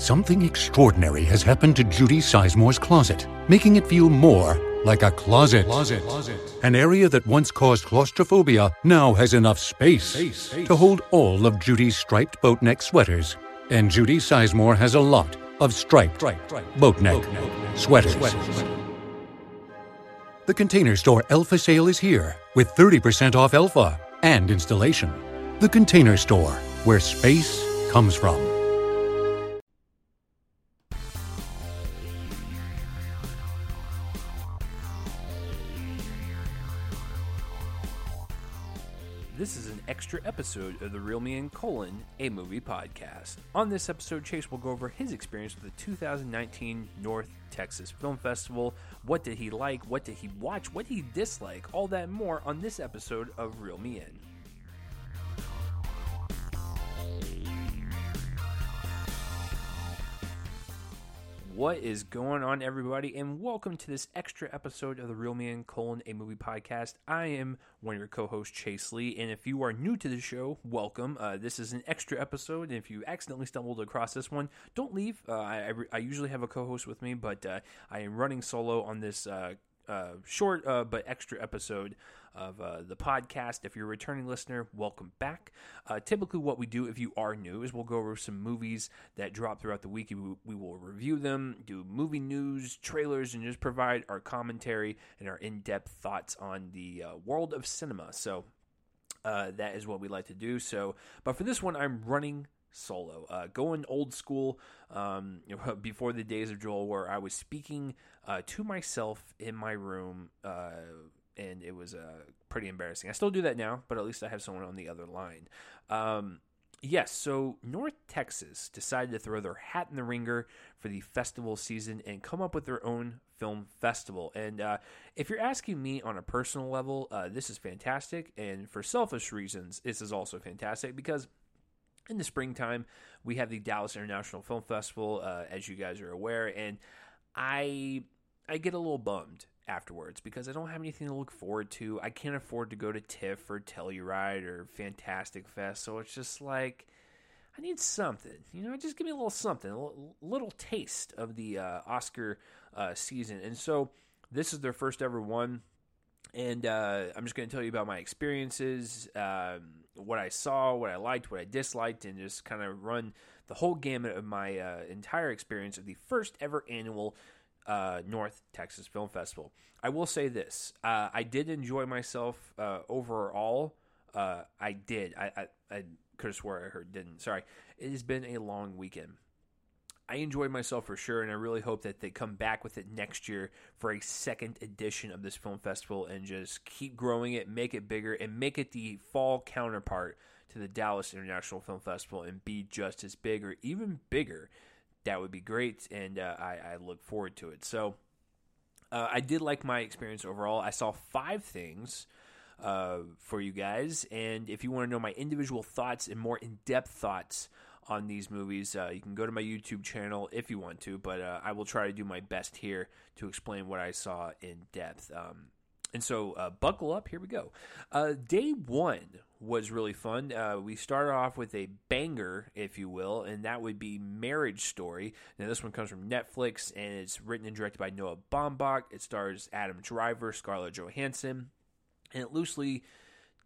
Something extraordinary has happened to Judy Sizemore's closet, making it feel more like a closet. closet. An area that once caused claustrophobia now has enough space, to hold all of Judy's striped boat neck sweaters. And Judy Sizemore has a lot of striped boat neck sweaters. The Container Store Elfa sale is here with 30% off Elfa and installation. The Container Store, where space comes from. Extra episode of the Real Me and Colon, a movie podcast. On this episode, Chase will go over his experience with the 2019 North Texas Film Festival. What did he like? What did he watch? What did he dislike? All that more on this episode of Real Me In. What is going on, everybody, and welcome to this extra episode of the Real Man colon a movie podcast. I am one of your co-hosts, Chase Lee, and if you are new to the show, welcome. Uh, this is an extra episode, and if you accidentally stumbled across this one, don't leave. Uh, I, I, usually have a co-host with me, but uh, I am running solo on this uh, uh, short uh, but extra episode of uh, the podcast. If you're a returning listener, welcome back. Uh, typically, what we do if you are new is we'll go over some movies that drop throughout the week. We, we will review them, do movie news, trailers, and just provide our commentary and our in depth thoughts on the uh, world of cinema. So, uh, that is what we like to do. So, but for this one, I'm running solo. Uh, going old school um, before the days of Joel, where I was speaking uh, to myself in my room, uh, and it was uh, pretty embarrassing. I still do that now, but at least I have someone on the other line. Um, yes, so North Texas decided to throw their hat in the ringer for the festival season and come up with their own film festival. And uh, if you're asking me on a personal level, uh, this is fantastic. And for selfish reasons, this is also fantastic because in the springtime, we have the Dallas International Film Festival, uh, as you guys are aware, and I I get a little bummed afterwards because I don't have anything to look forward to. I can't afford to go to TIFF or Telluride or Fantastic Fest, so it's just like I need something. You know, just give me a little something, a little, taste of the uh, Oscar uh, season. And so this is their first ever one. And uh, I'm just going to tell you about my experiences, um, what I saw, what I liked, what I disliked, and just kind of run the whole gamut of my uh, entire experience of the first ever annual uh, North Texas Film Festival. I will say this: uh, I did enjoy myself uh, overall. Uh, I did. I, I, I could have swore I heard didn't. Sorry. It has been a long weekend. I enjoyed myself for sure, and I really hope that they come back with it next year for a second edition of this film festival and just keep growing it, make it bigger, and make it the fall counterpart to the Dallas International Film Festival and be just as big or even bigger. That would be great, and uh, I, I, look forward to it. So, uh, I did like my experience overall. I saw five things uh, for you guys, and if you want to know my individual thoughts and more in depth thoughts on these movies. Uh, you can go to my YouTube channel if you want to, but uh, I will try to do my best here to explain what I saw in depth. Um, and so, uh, buckle up. Here we go. Uh, day one was really fun. Uh, we started off with a banger, if you will, and that would be Marriage Story. Now, this one comes from Netflix, and it's written and directed by Noah Baumbach. It stars Adam Driver, Scarlett Johansson, and it loosely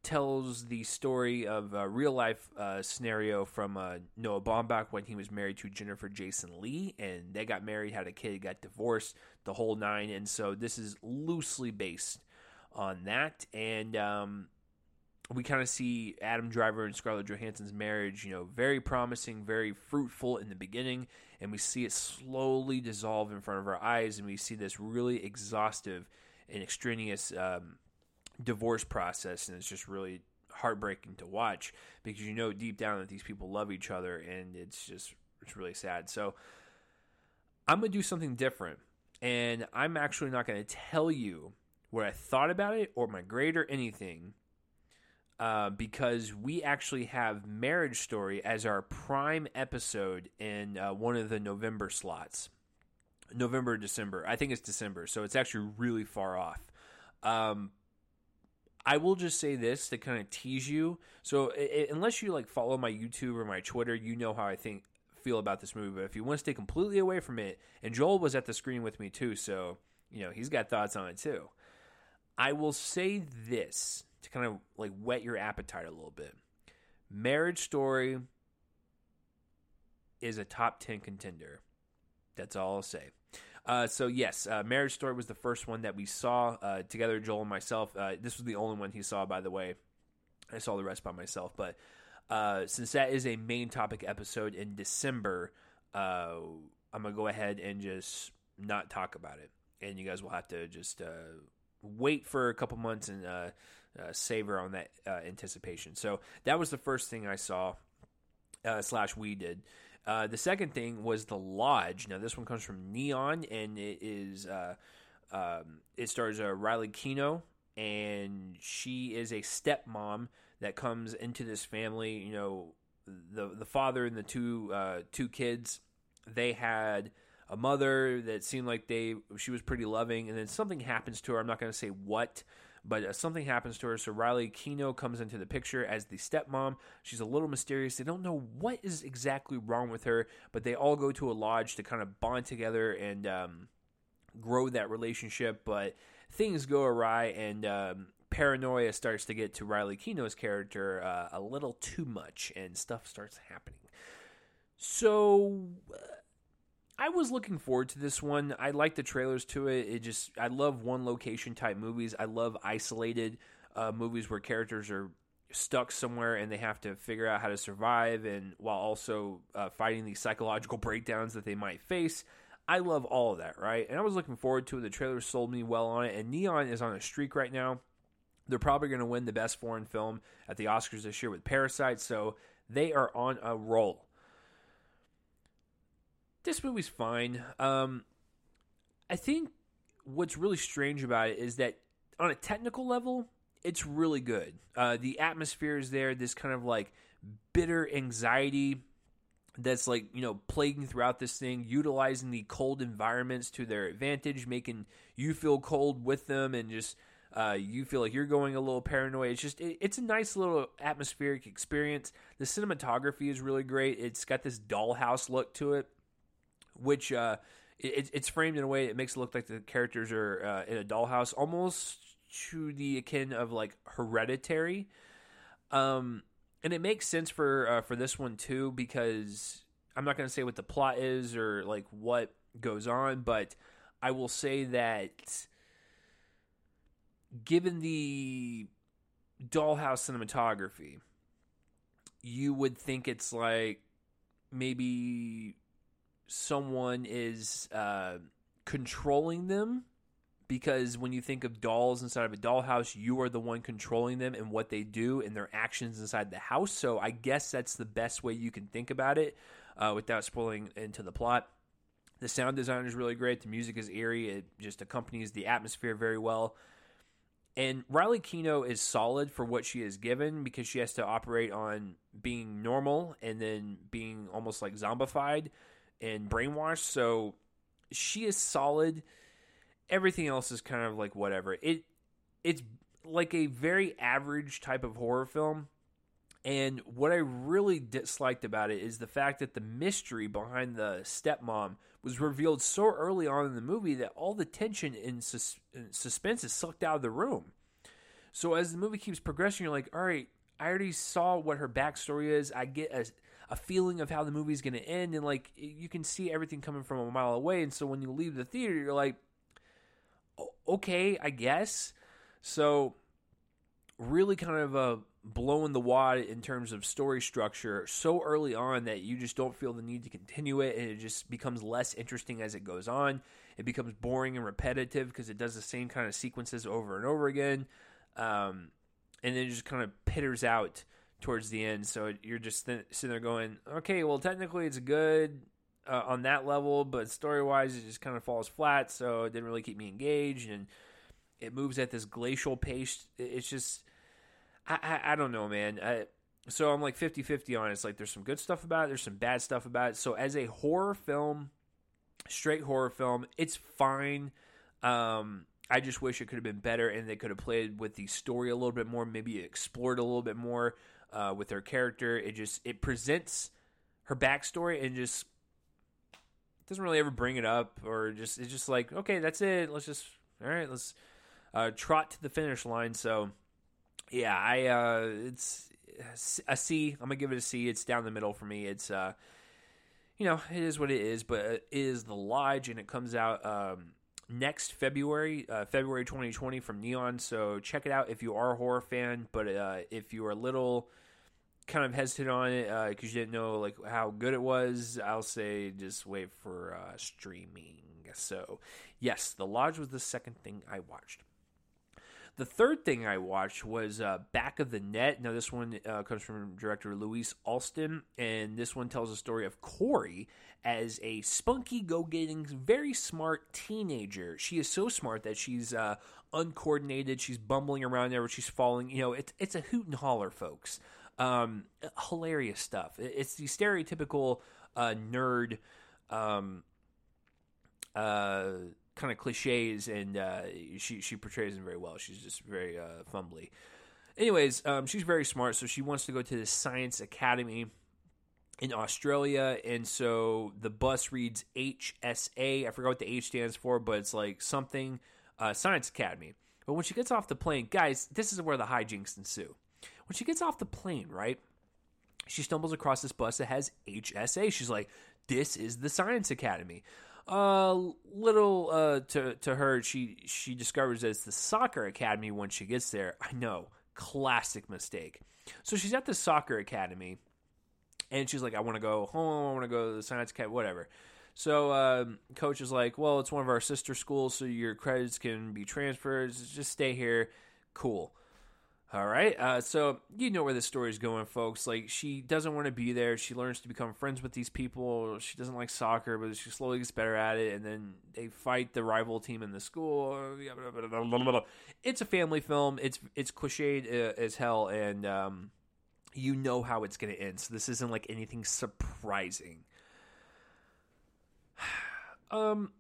tells the story of a real life uh, scenario from uh, Noah Baumbach when he was married to Jennifer Jason Lee, and they got married, had a kid, got divorced, the whole nine. And so this is loosely based on that, and um, we kind of see Adam Driver and Scarlett Johansson's marriage, you know, very promising, very fruitful in the beginning, and we see it slowly dissolve in front of our eyes, and we see this really exhaustive and extraneous. Um, divorce process, and it's just really heartbreaking to watch because you know deep down that these people love each other, and it's just it's really sad. So I'm gonna do something different, and I'm actually not gonna tell you what I thought about it or my grade or anything. Uh, because we actually have Marriage Story as our prime episode in uh, one of the November slots. November, December. I think it's December, so it's actually really far off. Um, I will just say this to kind of tease you. So it, unless you like follow my YouTube or my Twitter, you know how I think feel about this movie. But if you want to stay completely away from it, and Joel was at the screen with me too, so you know he's got thoughts on it too. I will say this to kind of like whet your appetite a little bit. Marriage Story is a top 10 contender. That's all I'll say. Uh, so yes, uh, Marriage Story was the first one that we saw uh, together, Joel and myself. Uh, this was the only one he saw, by the way. I saw the rest by myself, but uh, since that is a main topic episode in December, uh, I'm gonna go ahead and just not talk about it, and you guys will have to just wait for a couple months and uh, savor on that uh, anticipation. So that was the first thing I saw. slash, we did. Uh, the second thing was the Lodge. Now this one comes from Neon, and it is uh, um, it stars uh, Riley Keough, and she is a stepmom that comes into this family. You know, the the father and the two uh, two kids, they had a mother that seemed like they she was pretty loving, and then something happens to her. I'm not going to say what but uh, something happens to her. So Riley Keough comes into the picture as the stepmom. She's a little mysterious. They don't know what is exactly wrong with her, but they all go to a lodge to kind of bond together and um, grow that relationship. But things go awry, and um, paranoia starts to get to Riley Keough's character uh, a little too much, and stuff starts happening. So. Uh, I was looking forward to this one. I like the trailers to it. It just I love one location type movies. I love isolated uh, movies where characters are stuck somewhere and they have to figure out how to survive and while also uh, fighting these psychological breakdowns that they might face. I love all of that, right? And I was looking forward to it. The trailer sold me well on it. And Neon is on a streak right now. They're probably going to win the best foreign film at the Oscars this year with Parasite, so they are on a roll this movie's fine. Um, I think what's really strange about it is that on a technical level, it's really good. Uh, the atmosphere is there. This kind of like bitter anxiety that's like you know plaguing throughout this thing utilizing the cold environments to their advantage making you feel cold with them and just uh, you feel like you're going a little paranoid it's just it, it's a nice little atmospheric experience the cinematography is really great it's got this dollhouse look to it which uh, it, it's framed in a way that makes it look like the characters are uh, in a dollhouse, almost to the akin of like Hereditary. Um, and it makes sense for uh, for this one too because I'm not going to say what the plot is or like what goes on, but I will say that given the dollhouse cinematography, you would think it's like maybe someone is uh, controlling them because when you think of dolls inside of a dollhouse, you are the one controlling them and what they do and their actions inside the house. So I guess that's the best way you can think about it uh, without spoiling into the plot. The sound design is really great. The music is eerie. It just accompanies the atmosphere very well. And Riley Keough is solid for what she is given because she has to operate on being normal and then being almost like zombified and brainwashed. So she is solid. Everything else is kind of like whatever. It it's like a very average type of horror film. And what I really disliked about it is the fact that the mystery behind the stepmom was revealed so early on in the movie that all the tension and, sus- suspense is sucked out of the room. So as the movie keeps progressing, you're like, all right, I already saw what her backstory is. I get a, a feeling of how the movie's going to end, and like you can see everything coming from a mile away. And so when you leave the theater, you're like, okay, I guess. So really kind of a blowing the wad in terms of story structure so early on that you just don't feel the need to continue it, and it just becomes less interesting as it goes on. It becomes boring and repetitive because it does the same kind of sequences over and over again. Um, and then it just kind of pitters out towards the end. So you're just th- sitting there going, okay, well, technically it's good uh, on that level, but story wise, it just kind of falls flat. So it didn't really keep me engaged, and it moves at this glacial pace. It's just, I, I, I don't know, man. I, so I'm like 50 50 on it. It's like there's some good stuff about it, there's some bad stuff about it. So as a horror film, straight horror film, it's fine. Um, I just wish it could have been better and they could have played with the story a little bit more, maybe explored a little bit more uh, with her character. It just it presents her backstory and just doesn't really ever bring it up or just it's just like okay that's it. Let's just all right let's uh, trot to the finish line. So yeah i uh it's a c. I'm gonna give it a c. It's down the middle for me. It's uh you know it is what it is but it is the lodge and it comes out um next february uh, february 2020 from neon. So check it out if you are a horror fan but uh if you are a little kind of hesitant on it because uh, you didn't know like how good it was, I'll say just wait for uh, streaming. So yes, The Lodge was the second thing I watched. The third thing I watched was uh, Back of the Net. Now, this one uh, comes from director Louise Alston, and this one tells the story of Corey as a spunky, go getting, very smart teenager. She is so smart that she's uh, uncoordinated. She's bumbling around there, she's falling. You know, it's, it's a hoot and holler, folks. Um, hilarious stuff. It's the stereotypical uh, nerd um, uh, kind of cliches, and uh, she she portrays them very well. She's just very uh, fumbly. Anyways, um, she's very smart, so she wants to go to the science academy in Australia, and so the bus reads HSA. I forgot what the H stands for, but it's like something uh, Science Academy. But when she gets off the plane, guys, this is where the hijinks ensue. When she gets off the plane, right, she stumbles across this bus that has HSA. She's like, "This is the Science Academy." Uh, little uh, to to her, she she discovers that it's the soccer academy when she gets there. I know, classic mistake. So she's at the soccer academy, and she's like, "I want to go home. I want to go to the science academy, whatever." So um, coach is like, "Well, it's one of our sister schools, so your credits can be transferred. Just stay here." Cool. All right. Uh, so you know where the story is going, folks. Like she doesn't want to be there. She learns to become friends with these people. She doesn't like soccer, but she slowly gets better at it. And then they fight the rival team in the school. It's a family film. It's it's cliched uh, as hell, and um, you know how it's going to end. So this isn't like anything surprising. um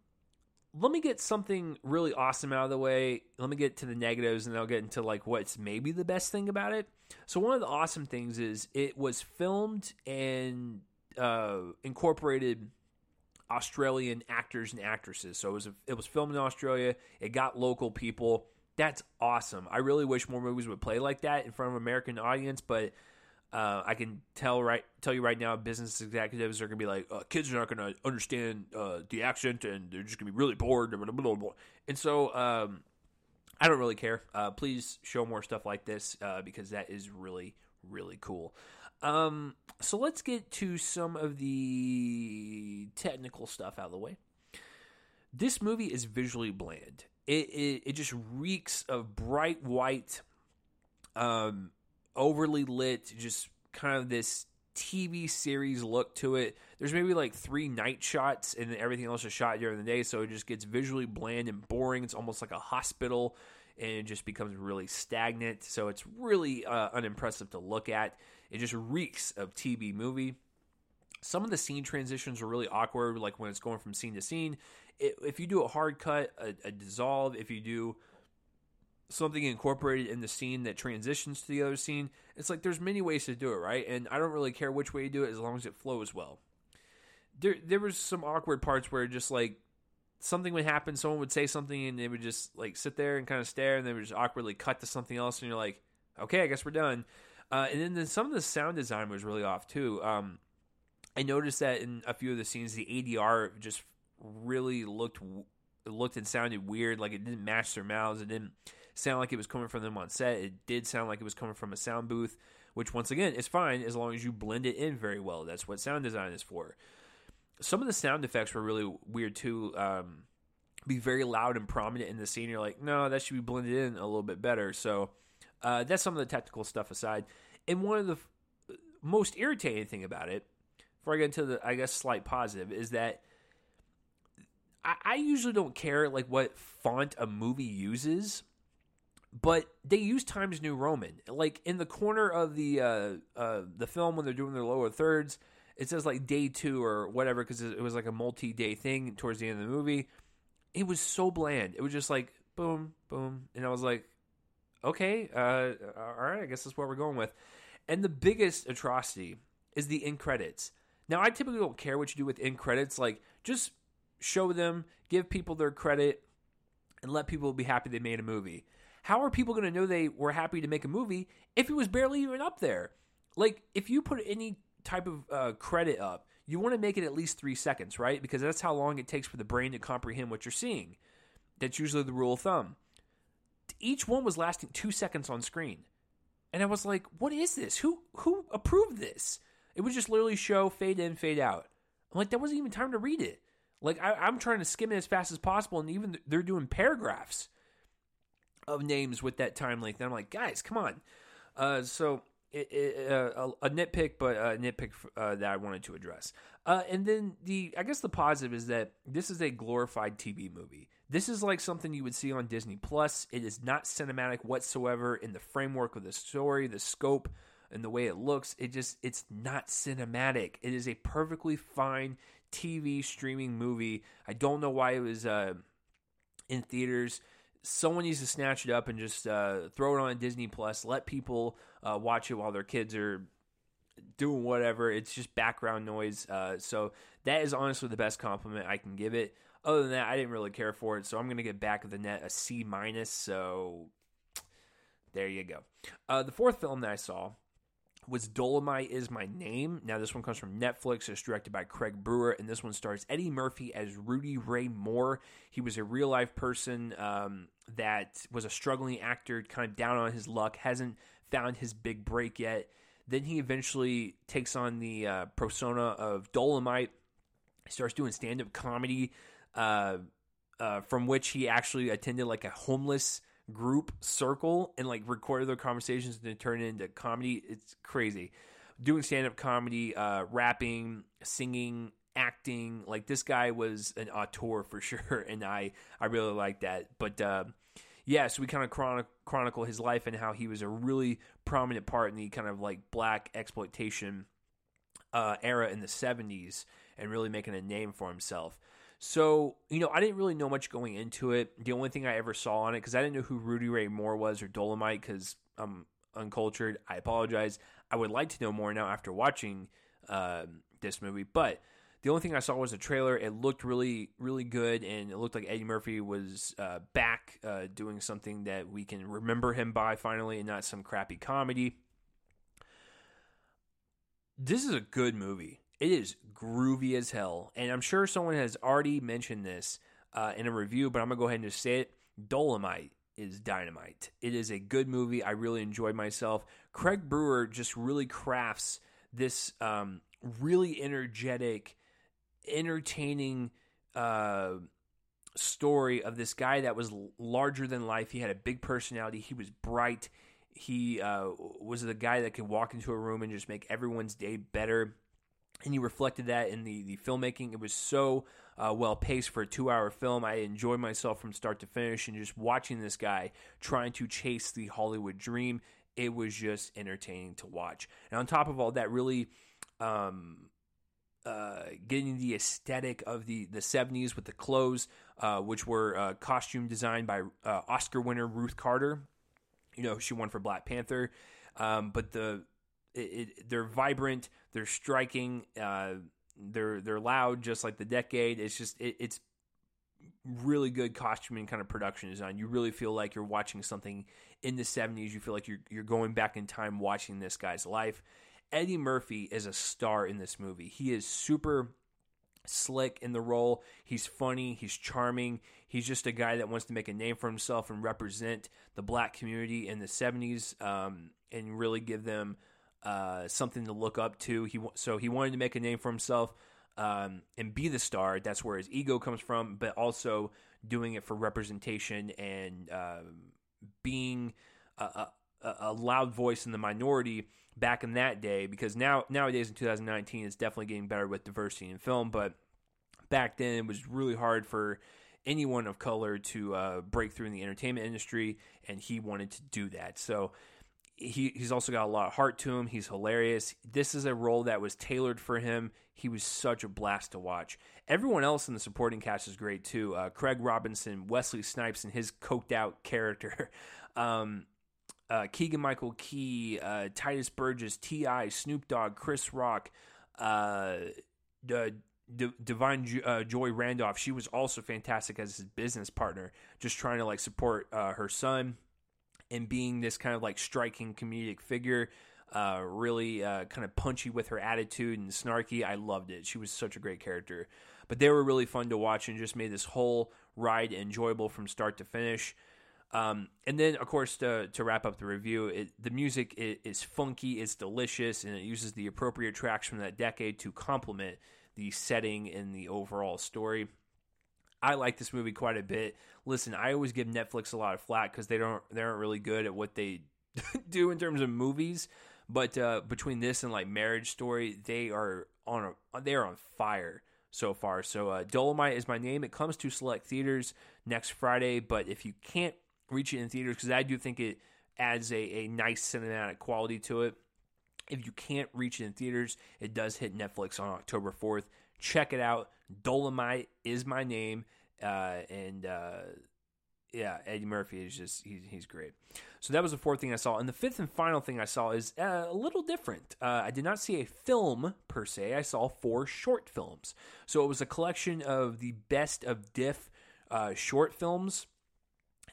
let me get something really awesome out of the way. Let me get to the negatives and then I'll get into like what's maybe the best thing about it. So one of the awesome things is it was filmed and uh, incorporated Australian actors and actresses. So it was a, it was filmed in Australia. It got local people. That's awesome. I really wish more movies would play like that in front of an American audience, but uh, I can tell right tell you right now, business executives are to be like, uh, kids are not to understand uh, the accent, and they're just to be really bored. Blah, blah, blah, and so, um, I don't really care. Uh, please show more stuff like this uh, because that is really really cool. Um, so let's get to some of the technical stuff out of the way. This movie is visually bland. It it, it just reeks of bright white. Um, overly lit, just kind of this TV series look to it. There's maybe like three night shots, and everything else is shot during the day, so it just gets visually bland and boring. It's almost like a hospital, and it just becomes really stagnant. So it's really uh, unimpressive to look at. It just reeks of TV movie. Some of the scene transitions are really awkward, like when it's going from scene to scene. It, if you do a hard cut, a, a dissolve, if you do something incorporated in the scene that transitions to the other scene. It's like there's many ways to do it, right? And I don't really care which way you do it as long as it flows well. There there was some awkward parts where just like something would happen, someone would say something and they would just like sit there and kind of stare and they would just awkwardly cut to something else and you're like, okay, I guess we're done. Uh, and then, some of the sound design was really off too. Um, I noticed that in a few of the scenes, the ADR just really looked looked and sounded weird. Like it didn't match their mouths. It didn't sound like it was coming from them on set. It did sound like it was coming from a sound booth, which once again is fine as long as you blend it in very well. That's what sound design is for. Some of the sound effects were really weird too. Um, be very loud and prominent in the scene. You're like, no, that should be blended in a little bit better. So uh, that's some of the technical stuff aside. And one of the f- most irritating thing about it, before I get into the, I guess, slight positive, is that I, I usually don't care like what font a movie uses but they use Times New Roman. Like in the corner of the uh, uh, the film when they're doing their lower thirds, it says like day two or whatever because it was like a multi day thing towards the end of the movie. It was so bland. It was just like boom, boom, and I was like, okay, uh, all right, I guess that's what we're going with. And the biggest atrocity is the end credits. Now, I typically don't care what you do with end credits. Like, just show them, give people their credit, and let people be happy they made a movie. How are people going to know they were happy to make a movie if it was barely even up there? Like, if you put any type of uh, credit up, you want to make it at least three seconds, right? Because that's how long it takes for the brain to comprehend what you're seeing. That's usually the rule of thumb. Each one was lasting two seconds on screen. And I was like, what is this? Who who approved this? It would just literally show fade in, fade out. I'm like, that wasn't even time to read it. Like I, am trying to skim it as fast as possible, and even they're doing paragraphs of names with that time length. And I'm like, guys, come on. Uh, so it, it, uh, a, a, nitpick, but a nitpick uh, that I wanted to address. Uh, and then the, I guess the positive is that this is a glorified TV movie. This is like something you would see on Disney Plus. It is not cinematic whatsoever in the framework of the story, the scope, and the way it looks. It just, it's not cinematic. It is a perfectly fine TV streaming movie. I don't know why it was uh, in theaters. Someone needs to snatch it up and just uh, throw it on Disney Plus. Let people uh, watch it while their kids are doing whatever. It's just background noise. Uh, so that is honestly the best compliment I can give it. Other than that, I didn't really care for it, so I'm going to get back of the net a C minus. So there you go. Uh, the fourth film that I saw was Dolomite is My Name. Now, this one comes from Netflix. It's directed by Craig Brewer, and this one stars Eddie Murphy as Rudy Ray Moore. He was a real life person um, that was a struggling actor, kind of down on his luck, hasn't found his big break yet. Then he eventually takes on the uh, persona of Dolomite, He starts doing stand up comedy, uh, uh, from which he actually attended like a homeless group circle and like record their conversations and then turn it into comedy. It's crazy. Doing stand up comedy, uh, rapping, singing, acting. Like this guy was an auteur for sure, and I I really like that. But uh, yeah, so we kind of chronic- chronicle his life and how he was a really prominent part in the kind of like blaxploitation uh, era in the '70s and really making a name for himself. So, you know, I didn't really know much going into it. The only thing I ever saw on it, because I didn't know who Rudy Ray Moore was or Dolomite, because I'm uncultured. I apologize. I would like to know more now after watching uh, this movie. But the only thing I saw was a trailer. It looked really, really good, and it looked like Eddie Murphy was uh, back uh, doing something that we can remember him by finally, and not some crappy comedy. This is a good movie. It is groovy as hell. And I'm sure someone has already mentioned this uh, in a review, but I'm going to go ahead and just say it. Dolomite is dynamite. It is a good movie. I really enjoyed myself. Craig Brewer just really crafts this um, really energetic, entertaining uh, story of this guy that was larger than life. He had a big personality. He was bright. He uh, was the guy that could walk into a room and just make everyone's day better and you reflected that in the, the filmmaking. It was so uh, well paced for a two hour film. I enjoyed myself from start to finish, and just watching this guy trying to chase the Hollywood dream, it was just entertaining to watch. And on top of all that, really um, uh, getting the aesthetic of the, the 70s with the clothes, uh, which were uh, costume designed by uh, Oscar winner Ruth Carter. You know, she won for Black Panther. Um, but the it, it, they're vibrant, they're striking, uh, they're they're loud, just like the decade. It's just it, it's really good costuming kind of production design. You really feel like you're watching something in the 70s. You feel like you're you're going back in time watching this guy's life. Eddie Murphy is a star in this movie. He is super slick in the role. He's funny, he's charming. He's just a guy that wants to make a name for himself and represent the black community in the 70s um, and really give them uh, something to look up to. He so he wanted to make a name for himself um, and be the star. That's where his ego comes from, but also doing it for representation and uh, being a, a, a, loud voice in the minority back in that day. Because now nowadays in 2019, it's definitely getting better with diversity in film, but back then it was really hard for anyone of color to uh, break through in the entertainment industry, and he wanted to do that. So he, he's also got a lot of heart to him. He's hilarious. This is a role that was tailored for him. He was such a blast to watch. Everyone else in the supporting cast is great too. Uh, Craig Robinson, Wesley Snipes, and his coked out character. Um, uh, Keegan Michael Key, uh, Tituss Burgess, T.I., Snoop Dogg, Chris Rock, Uh, the D- Divine uh, Joy Randolph, she was also fantastic as his business partner, just trying to like support uh, her son and being this kind of like striking comedic figure. Uh, really uh, kind of punchy with her attitude and snarky. I loved it. She was such a great character. But they were really fun to watch and just made this whole ride enjoyable from start to finish. Um, and then, of course, to, to wrap up the review, it, the music is funky, it's delicious, and it uses the appropriate tracks from that decade to complement the setting and the overall story. I like this movie quite a bit. Listen, I always give Netflix a lot of flack because they don't they aren't really good at what they do in terms of movies. But uh, between this and like Marriage Story, they are on a they are on fire so far. So uh, Dolomite is my name. It comes to select theaters next Friday, but if you can't reach it in theaters, because I do think it adds a, a nice cinematic quality to it. If you can't reach it in theaters, it does hit Netflix on October 4th. Check it out. Dolomite is my name. Uh, and uh, yeah, Eddie Murphy is just, he's, he's great. So that was the fourth thing I saw. And the fifth and final thing I saw is uh, a little different. Uh, I did not see a film per se, I saw four short films. So it was a collection of the best of diff uh, short films.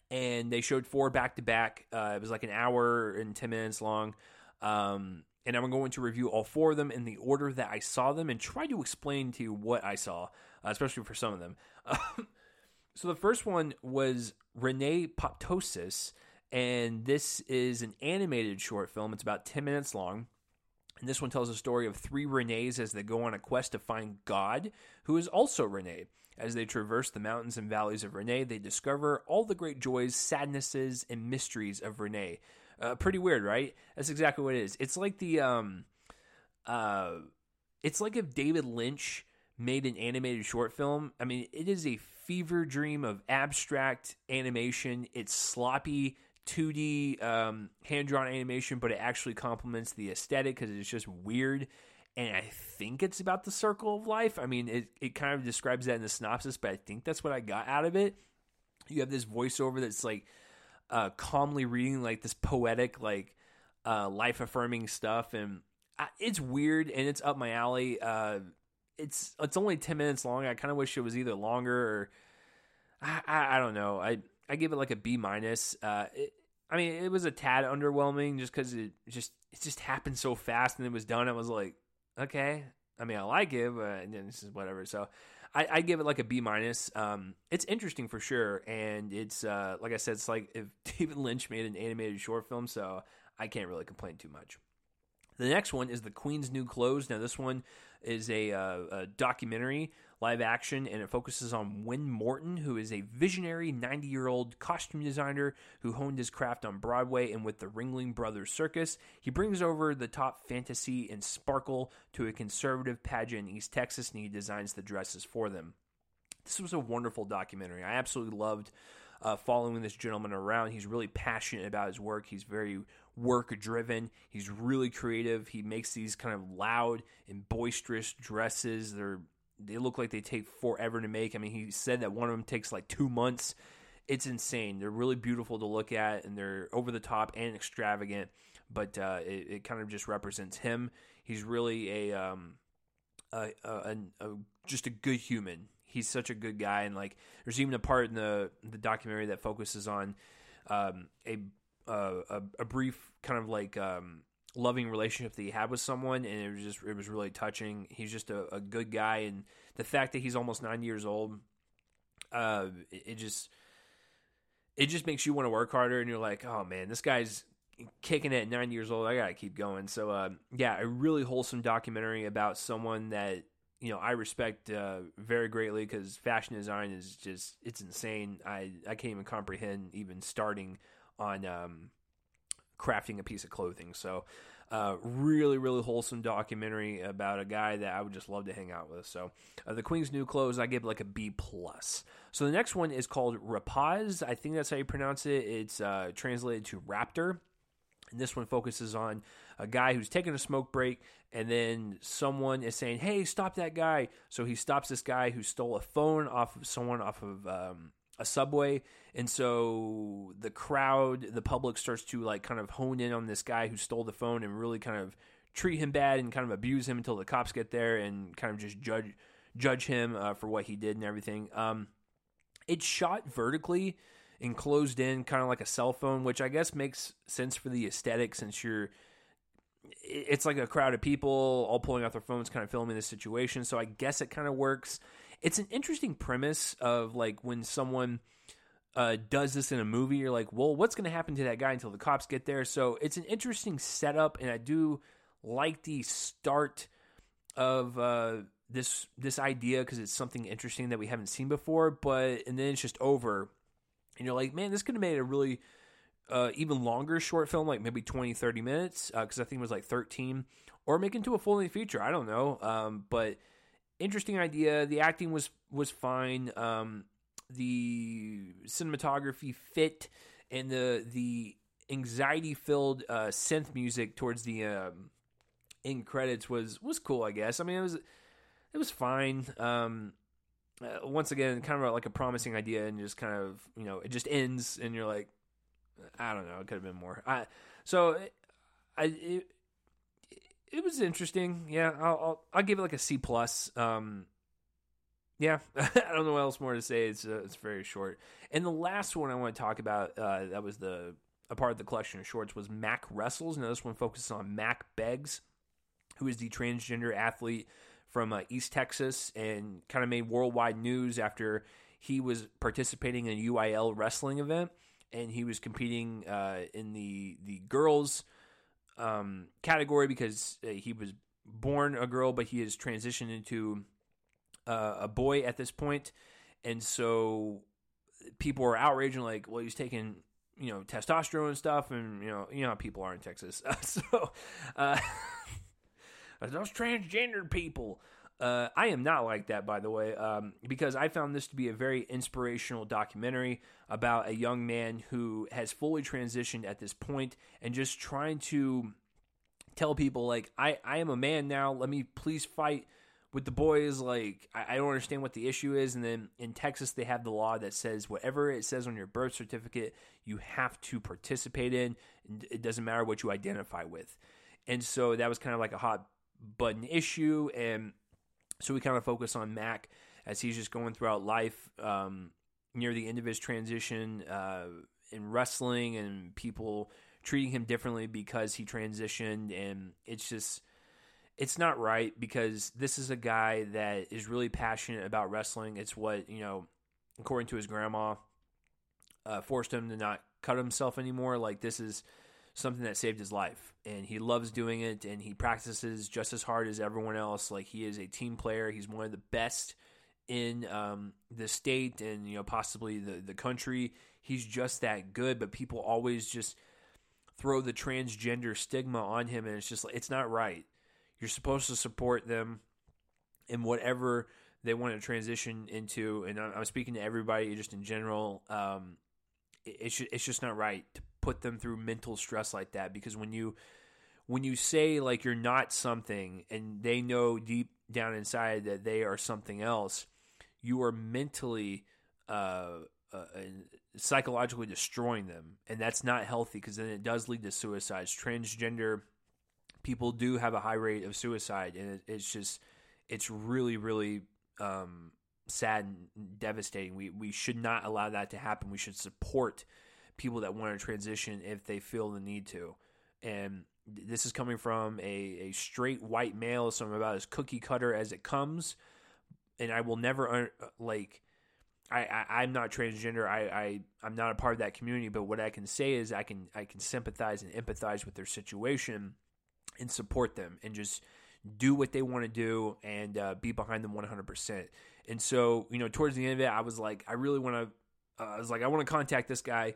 And they showed four back to back. It was like an hour and 10 minutes long. Um, and I'm going to review all four of them in the order that I saw them and try to explain to you what I saw, uh, especially for some of them. so the first one was Reneepoptosis, and this is an animated short film. It's about 10 minutes long. And this one tells the story of three Renes as they go on a quest to find God, who is also Renee. As they traverse the mountains and valleys of Renee, they discover all the great joys, sadnesses, and mysteries of Renee. Uh, pretty weird, right? That's exactly what it is. It's like the um, uh, it's like if David Lynch made an animated short film. I mean, it is a fever dream of abstract animation. It's sloppy 2D um, hand drawn animation, but it actually complements the aesthetic because it's just weird. And I think it's about the circle of life. I mean, it, it kind of describes that in the synopsis, but I think that's what I got out of it. You have this voiceover that's like uh, calmly reading like this poetic, like uh, life affirming stuff, and I, it's weird and it's up my alley. Uh, it's it's only ten minutes long. I kind of wish it was either longer or I, I, I don't know. I I give it like a B minus. Uh, I mean, it was a tad underwhelming just because it just it just happened so fast and it was done. I was like, okay. I mean, I like it, but this is whatever. So I, I give it like a B minus. Um, it's interesting for sure, and it's uh, like I said, it's like if David Lynch made an animated short film, so I can't really complain too much. The next one is the Queen's New Clothes. Now, this one is a, uh, a, documentary, live action, and it focuses on Win Morton, who is a visionary 90 year old costume designer who honed his craft on Broadway and with the Ringling Brothers Circus. He brings over the top fantasy and sparkle to a conservative pageant in East Texas, and he designs the dresses for them. This was a wonderful documentary. I absolutely loved uh, following this gentleman around. He's really passionate about his work. He's very work driven. He's really creative. He makes these kind of loud and boisterous dresses. They're they look like they take forever to make. I mean, he said that one of them takes like two months. It's insane. They're really beautiful to look at, and they're over the top and extravagant. But uh, it, it, kind of just represents him. He's really a, um, a, a, a, just a good human he's such a good guy, and like there's even a part in the the documentary that focuses on um, a, a a brief kind of like um, loving relationship that he had with someone, and it was just it was really touching. He's just a, a good guy, and the fact that he's almost nine years old, uh, it, it just it just makes you want to work harder, and you're like, oh man, this guy's kicking it at nine years old. I gotta keep going. So uh, yeah, a really wholesome documentary about someone that you know I respect uh, very greatly because fashion design is just it's insane. I I can't even comprehend even starting on um, crafting a piece of clothing. So. Uh, really, really wholesome documentary about a guy that I would just love to hang out with. So, uh, the Queen's New Clothes, I give like a B plus. So the next one is called Rapaz. I think that's how you pronounce it. It's uh, translated to Raptor. And this one focuses on a guy who's taking a smoke break, and then someone is saying, "Hey, stop that guy!" So he stops this guy who stole a phone off of someone off of um, a subway, and so the crowd, the public starts to like kind of hone in on this guy who stole the phone and really kind of treat him bad and kind of abuse him until the cops get there and kind of just judge judge him uh, for what he did and everything. Um, it's shot vertically and closed in, kind of like a cell phone, which I guess makes sense for the aesthetic since you're. It's like a crowd of people all pulling out their phones, kind of filming the situation. So I guess it kind of works. It's an interesting premise of like when someone uh, does this in a movie, you're like, well, what's going to happen to that guy until the cops get there? So it's an interesting setup, and I do like the start of uh, this this idea because it's something interesting that we haven't seen before. But and then it's just over, and you're like, man, this could have made a really uh, even longer short film, like maybe 20, 30 minutes, because uh, I think it was like 13, or make into a full length feature. I don't know, um, but interesting idea. The acting was was fine. Um, the cinematography fit, and the the anxiety filled uh, synth music towards the um, in credits was was cool. I guess. I mean, it was it was fine. Um, uh, once again, kind of like a promising idea, and just kind of you know it just ends, and you're like, I don't know, it could have been more. I so I it, it was interesting. Yeah, I'll, I'll, I'll give it like a C plus. Um, yeah, I don't know what else more to say. It's uh, it's very short. And the last one I want to talk about uh, that was the a part of the collection of shorts was Mack wrestles. Now this one focuses on Mack Beggs, who is the transgender athlete from uh, East Texas and kind of made worldwide news after he was participating in a UIL wrestling event and he was competing uh, in the the girls um, category because uh, he was born a girl, but he has transitioned into uh, a boy at this point, and so people were outraged and like, well, he's taking you know testosterone and stuff, and you know you know how people are in Texas, so uh, those transgendered people. Uh, I am not like that, by the way, um, because I found this to be a very inspirational documentary about a young man who has fully transitioned at this point and just trying to tell people, like, I, I am a man now. Let me please fight with the boys. Like, I, I don't understand what the issue is. And then in Texas, they have the law that says whatever it says on your birth certificate, you have to participate in. It doesn't matter what you identify with. And so that was kind of like a hot button issue. And so we kind of focus on Mack as he's just going throughout life um, near the end of his transition uh, in wrestling and people treating him differently because he transitioned. And it's just, it's not right because this is a guy that is really passionate about wrestling. It's what, you know, according to his grandma, uh, forced him to not cut himself anymore. Like, this is something that saved his life and he loves doing it and he practices just as hard as everyone else. Like he is a team player. He's one of the best in um, the state and you know possibly the, the country. He's just that good but people always just throw the transgender stigma on him and it's just it's not right. You're supposed to support them in whatever they want to transition into and i'm speaking to everybody just in general. Um, it's, it's just not right to put them through mental stress like that because when you when you say like you're not something and they know deep down inside that they are something else you are mentally uh, uh, psychologically destroying them. And that's not healthy because then it does lead to suicides transgender people do have a high rate of suicide and it, it's just it's really really um, sad and devastating. We we should not allow that to happen. We should support people that want to transition if they feel the need to. And this is coming from a, a straight white male, so I'm about as cookie cutter as it comes. And I will never, like, I, I am not transgender. I, I I'm not a part of that community. But what I can say is I can I can sympathize and empathize with their situation and support them and just do what they want to do and uh, be behind them 100%. And so you know towards the end of it, I was like I really want to. Uh, I was like I want to contact this guy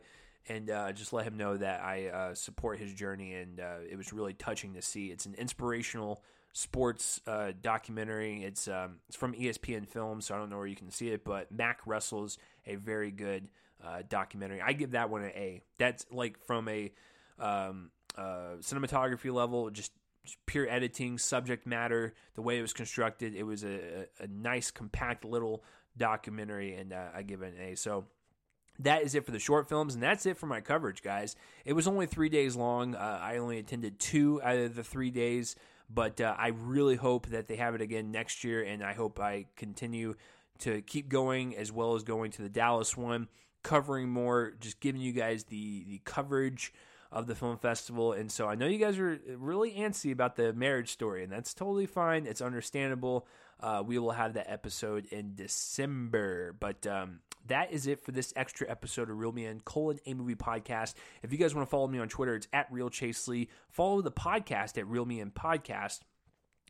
and uh, just let him know that I uh, support his journey. And uh, it was really touching to see. It's an inspirational sports uh, documentary. It's um, it's from ESPN Film, so I don't know where you can see it, but Mack wrestles a very good uh, documentary. I give that one an A. That's like from a um, uh, cinematography level, just pure editing, subject matter, the way it was constructed. It was a, a nice, compact little documentary, and I give it an A. So that is it for the short films, and that's it for my coverage, guys. It was only three days long. Uh, I only attended two out of the three days, but uh, I really hope that they have it again next year, and I hope I continue to keep going as well as going to the Dallas one, covering more, just giving you guys the the coverage of the film festival. And so I know you guys are really antsy about the marriage story, and that's totally fine. It's understandable. Uh, we will have that episode in December, but um, that is it for this extra episode of Real Man colon a movie podcast. If you guys want to follow me on Twitter, it's at Real Chase Lee. Follow the podcast at Real Man Podcast.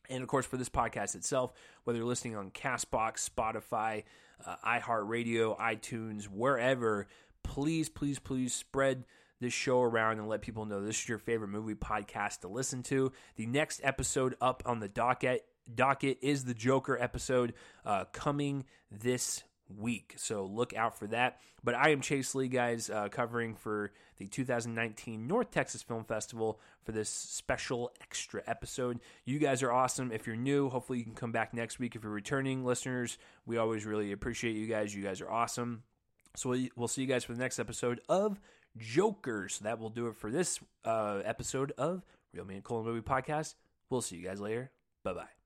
And of course, for this podcast itself, whether you're listening on Castbox, Spotify, uh, iHeartRadio, iTunes, wherever, please, please, please spread this show around and let people know this is your favorite movie podcast to listen to. The next episode up on the docket docket is the Joker episode uh, coming this week. So look out for that. But I am Chase Lee, guys, uh, covering for the 2019 North Texas Film Festival for this special extra episode. You guys are awesome. If you're new, hopefully you can come back next week. If you're returning listeners, we always really appreciate you guys. You guys are awesome. So we'll see you guys for the next episode of Jokers. So that will do it for this uh, episode of Real Man Colon Movie Podcast. We'll see you guys later. Bye bye.